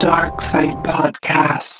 Dark Side Podcast.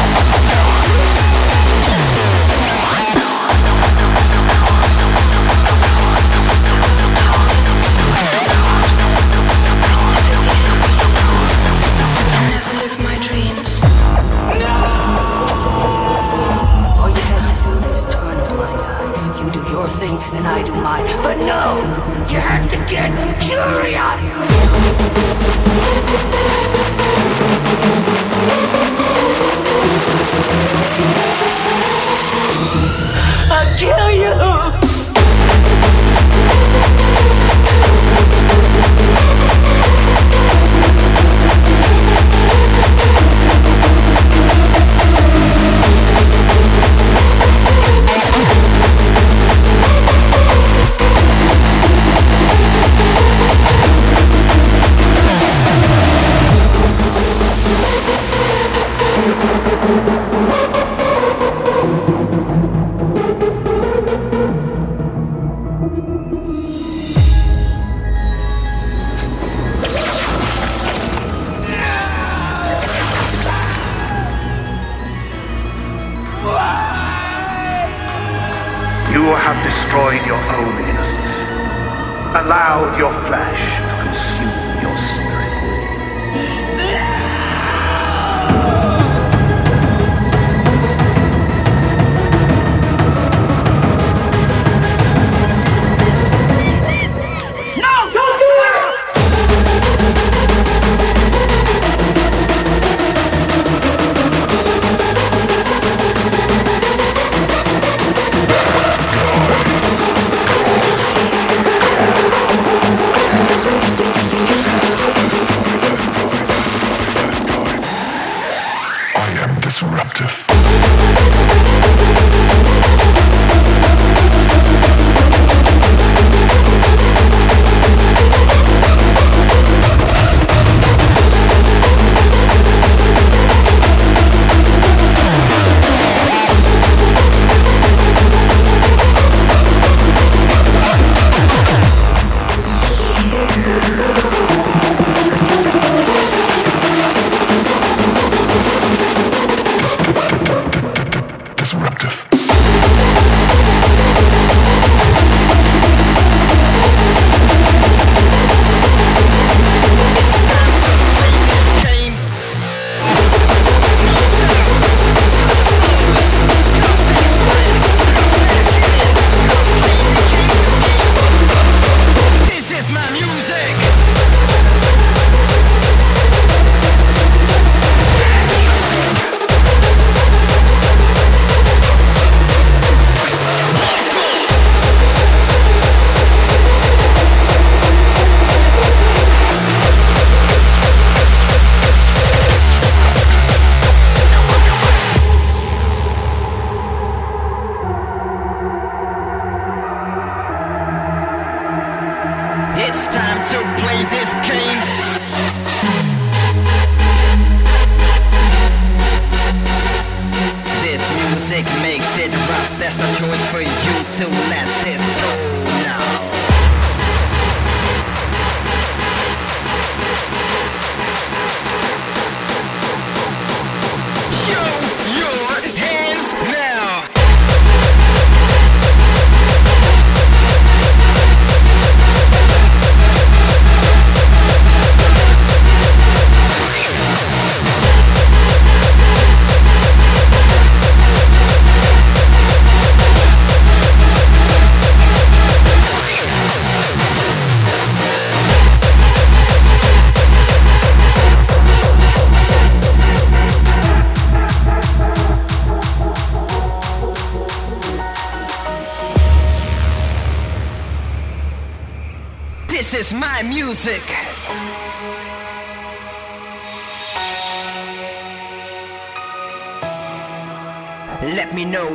Let me know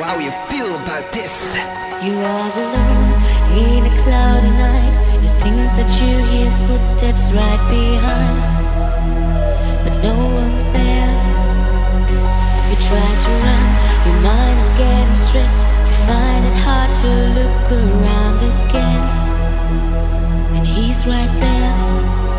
how you feel about this. You are alone in a cloudy night. You think that you hear footsteps right behind, but no one's there. You try to run, your mind is getting stressed. You find it hard to look around again, and he's right there.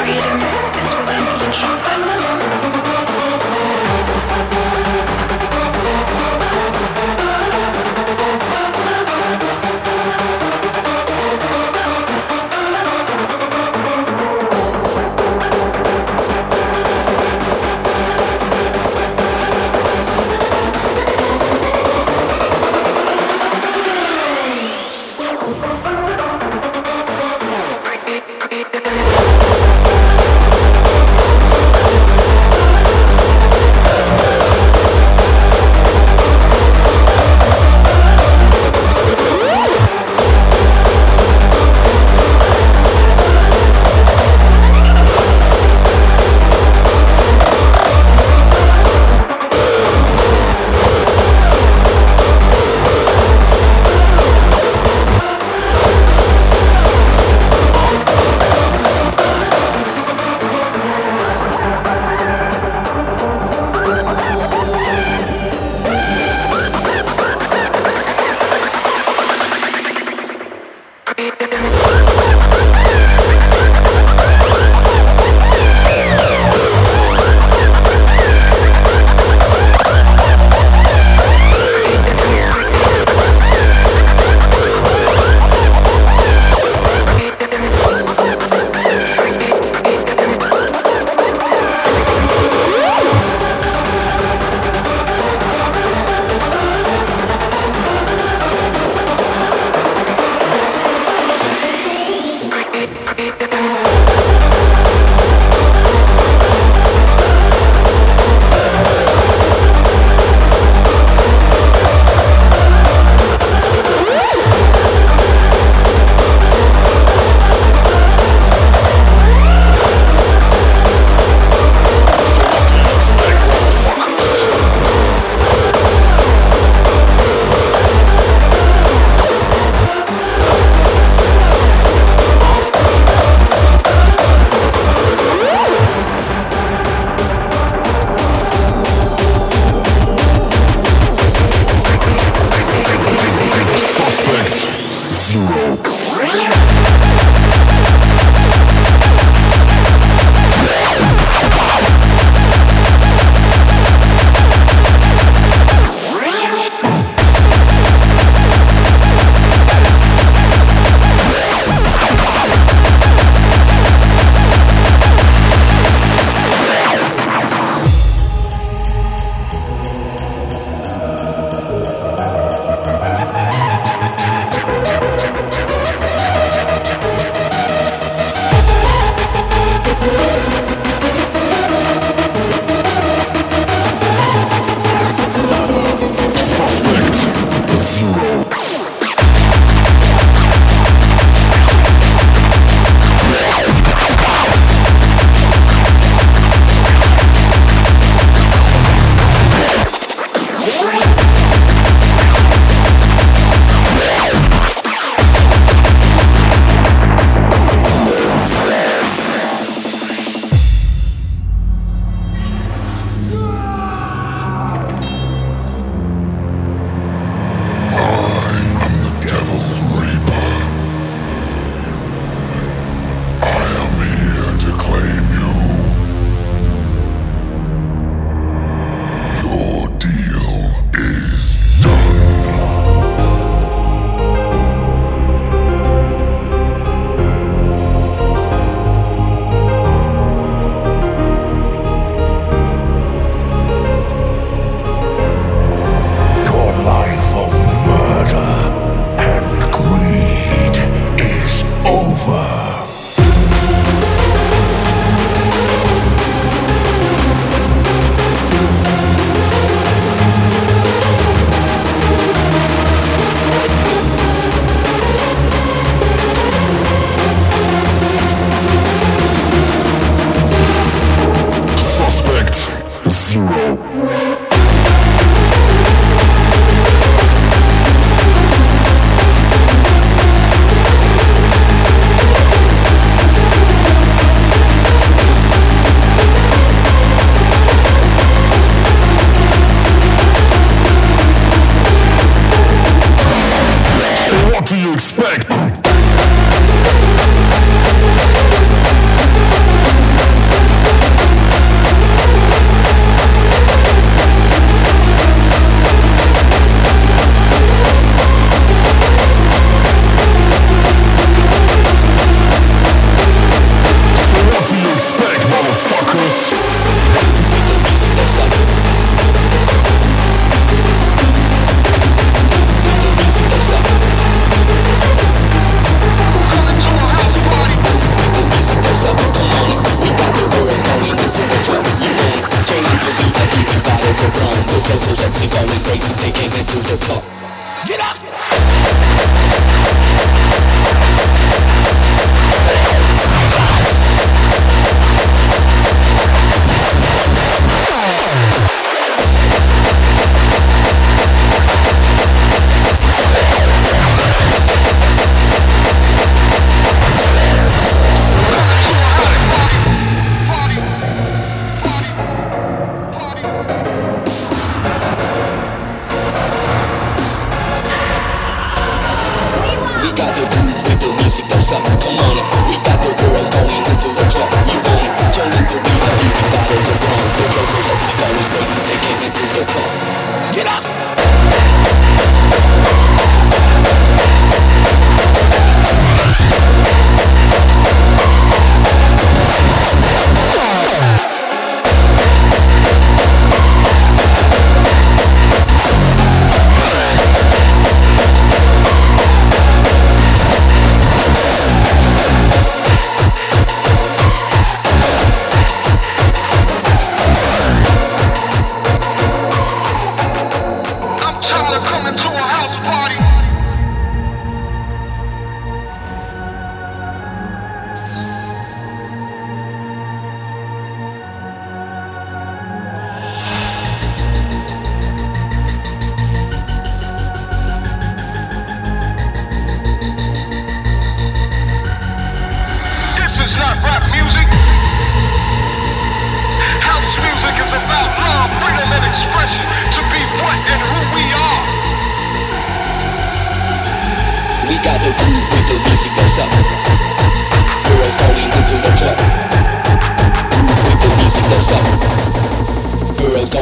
Freedom is within each of us.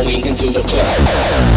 going into the club.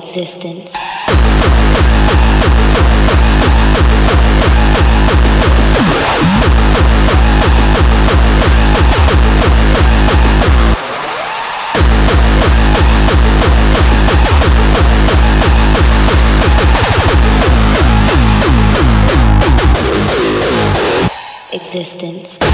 Existence. Existence.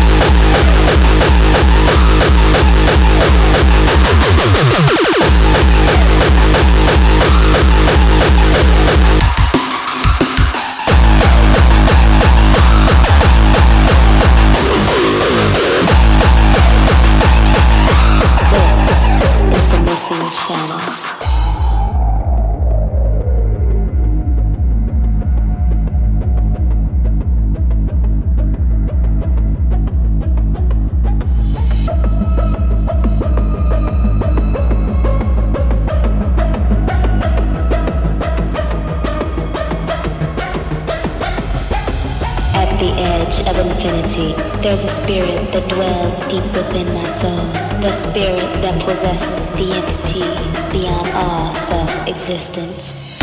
Beyond all self existence.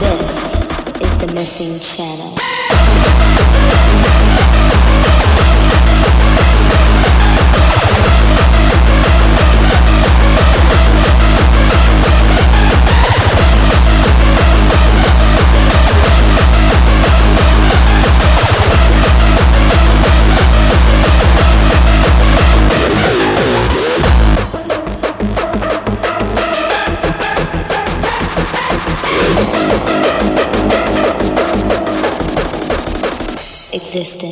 This is the missing channel. Existence.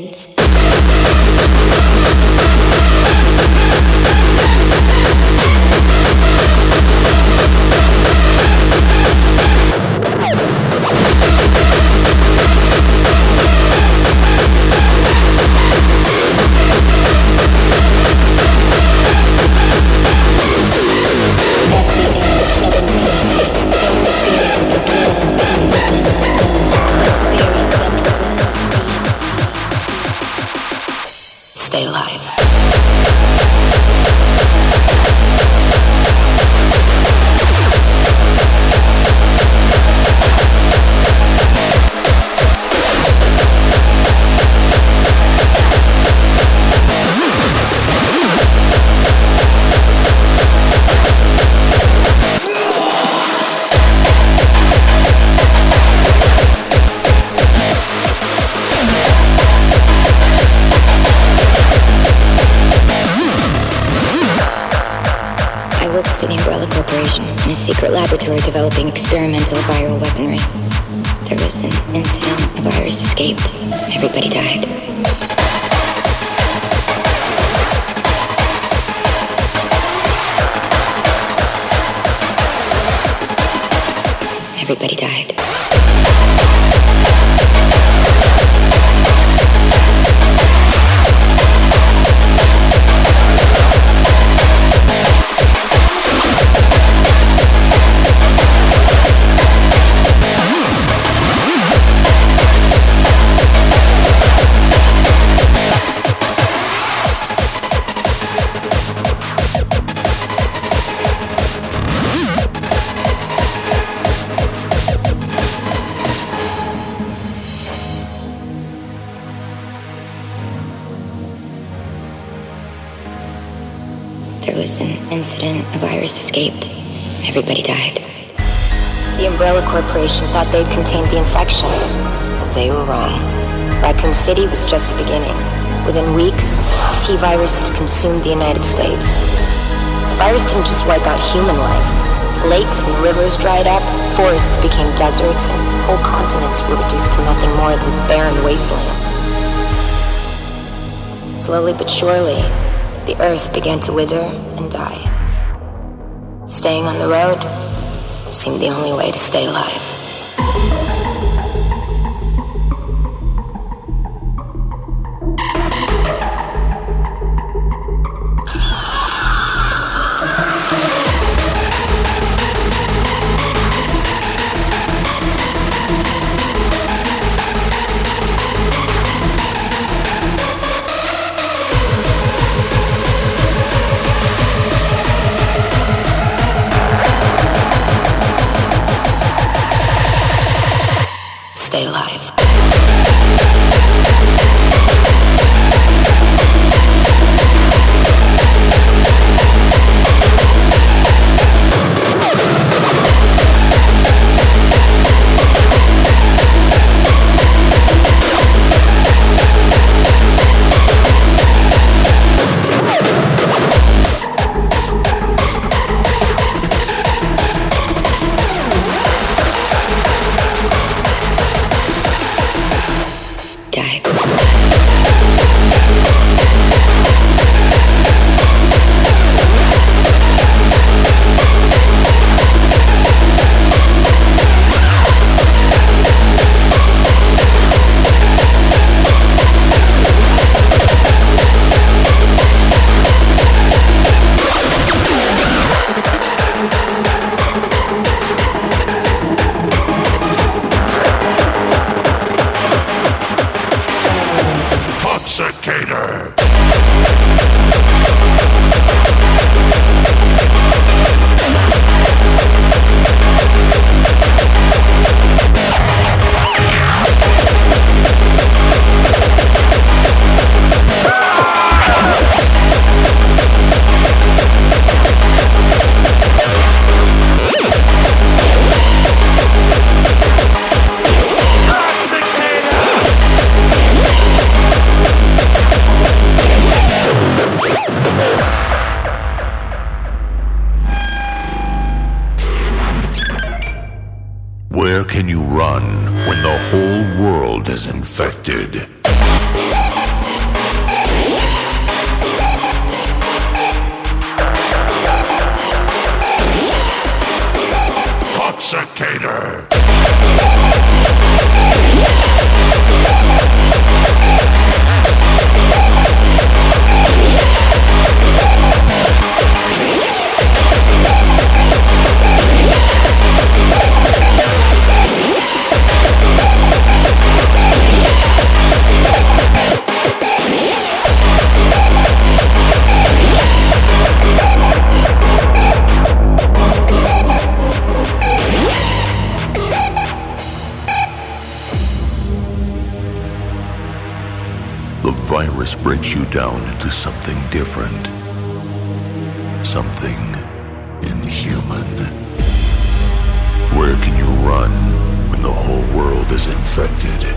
Secret laboratory died. The Umbrella Corporation thought they'd contained the infection, but they were wrong. Raccoon City was just the beginning. Within weeks, the T-virus had consumed the United States. The virus didn't just wipe out human life. Lakes and rivers dried up, forests became deserts, and whole continents were reduced to nothing more than barren wastelands. Slowly but surely, the earth began to wither and die. Staying on the road seemed the only way to stay alive. Breaks you down into something different. Something inhuman. Where can you run when the whole world is infected?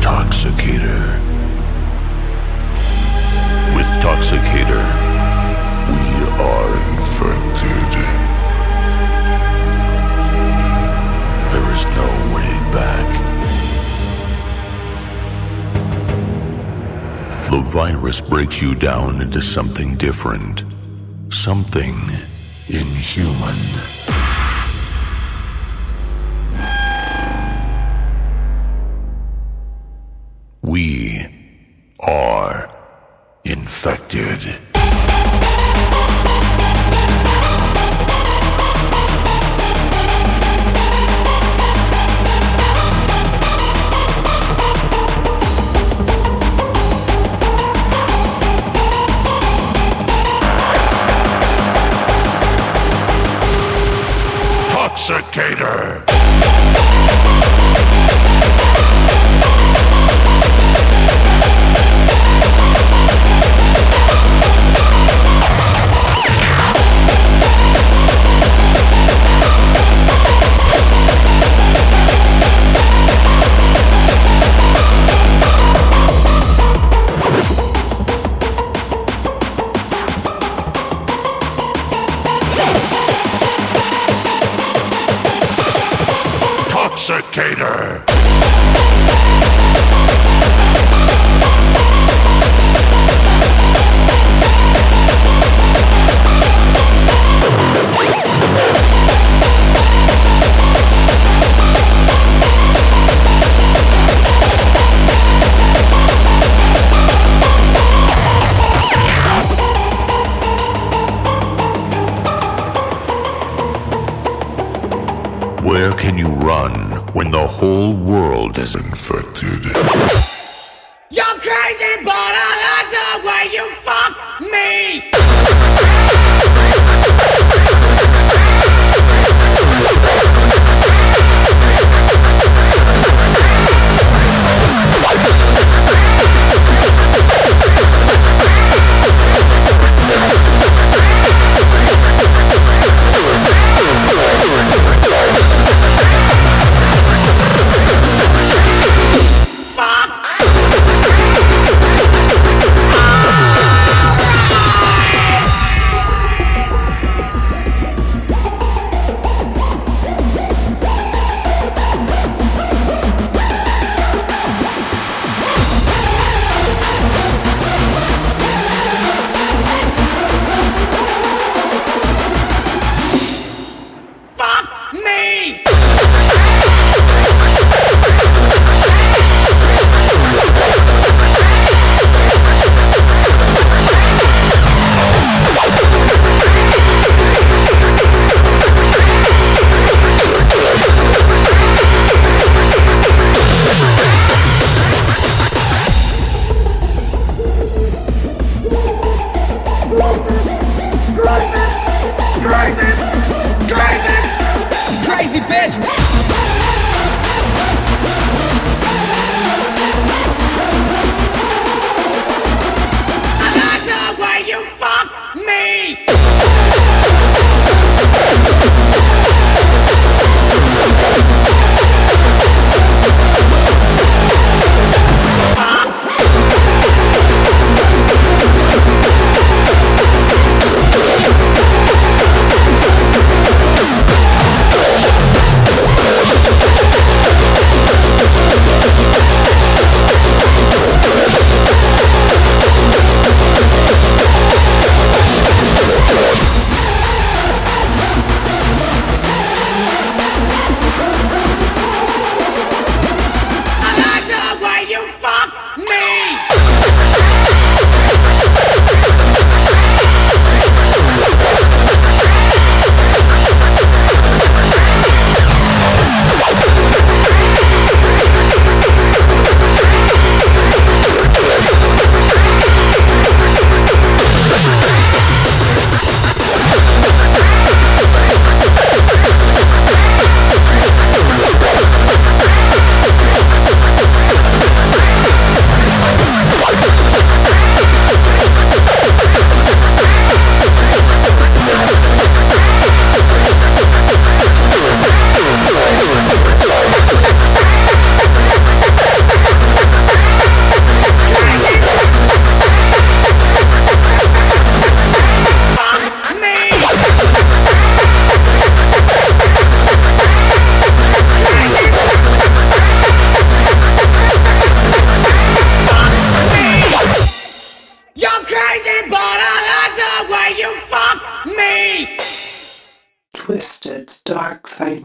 Toxicator. With Toxicator, we are infected. The virus breaks you down into something different. Something inhuman.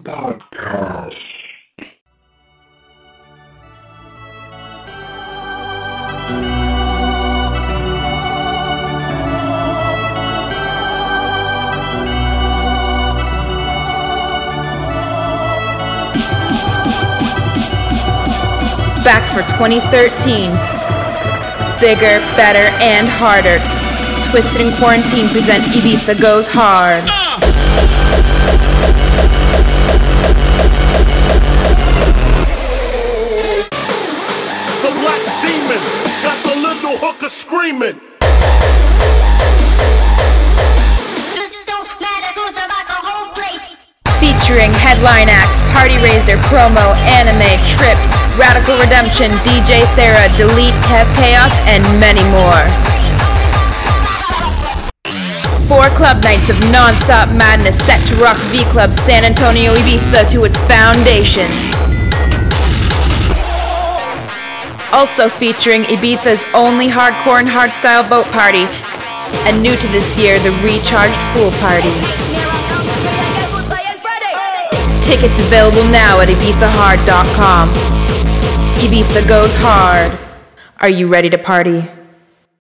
Podcast. Back for 2013. Bigger, better, and harder. Twisted and Quarantine present Ibiza Goes Hard. Hooker screaming. Featuring headline acts, Partyraiser, Promo, Anime, Trip, Radical Redemption, DJ Thera, Delete, Kev Chaos, and many more. Four club nights of non-stop madness set to rock V Club San Antonio Ibiza to its foundations. Also featuring Ibiza's only hardcore and hardstyle boat party, and new to this year, the Recharged Pool Party. Tickets available now at ibizahard.com. Ibiza goes hard. Are you ready to party?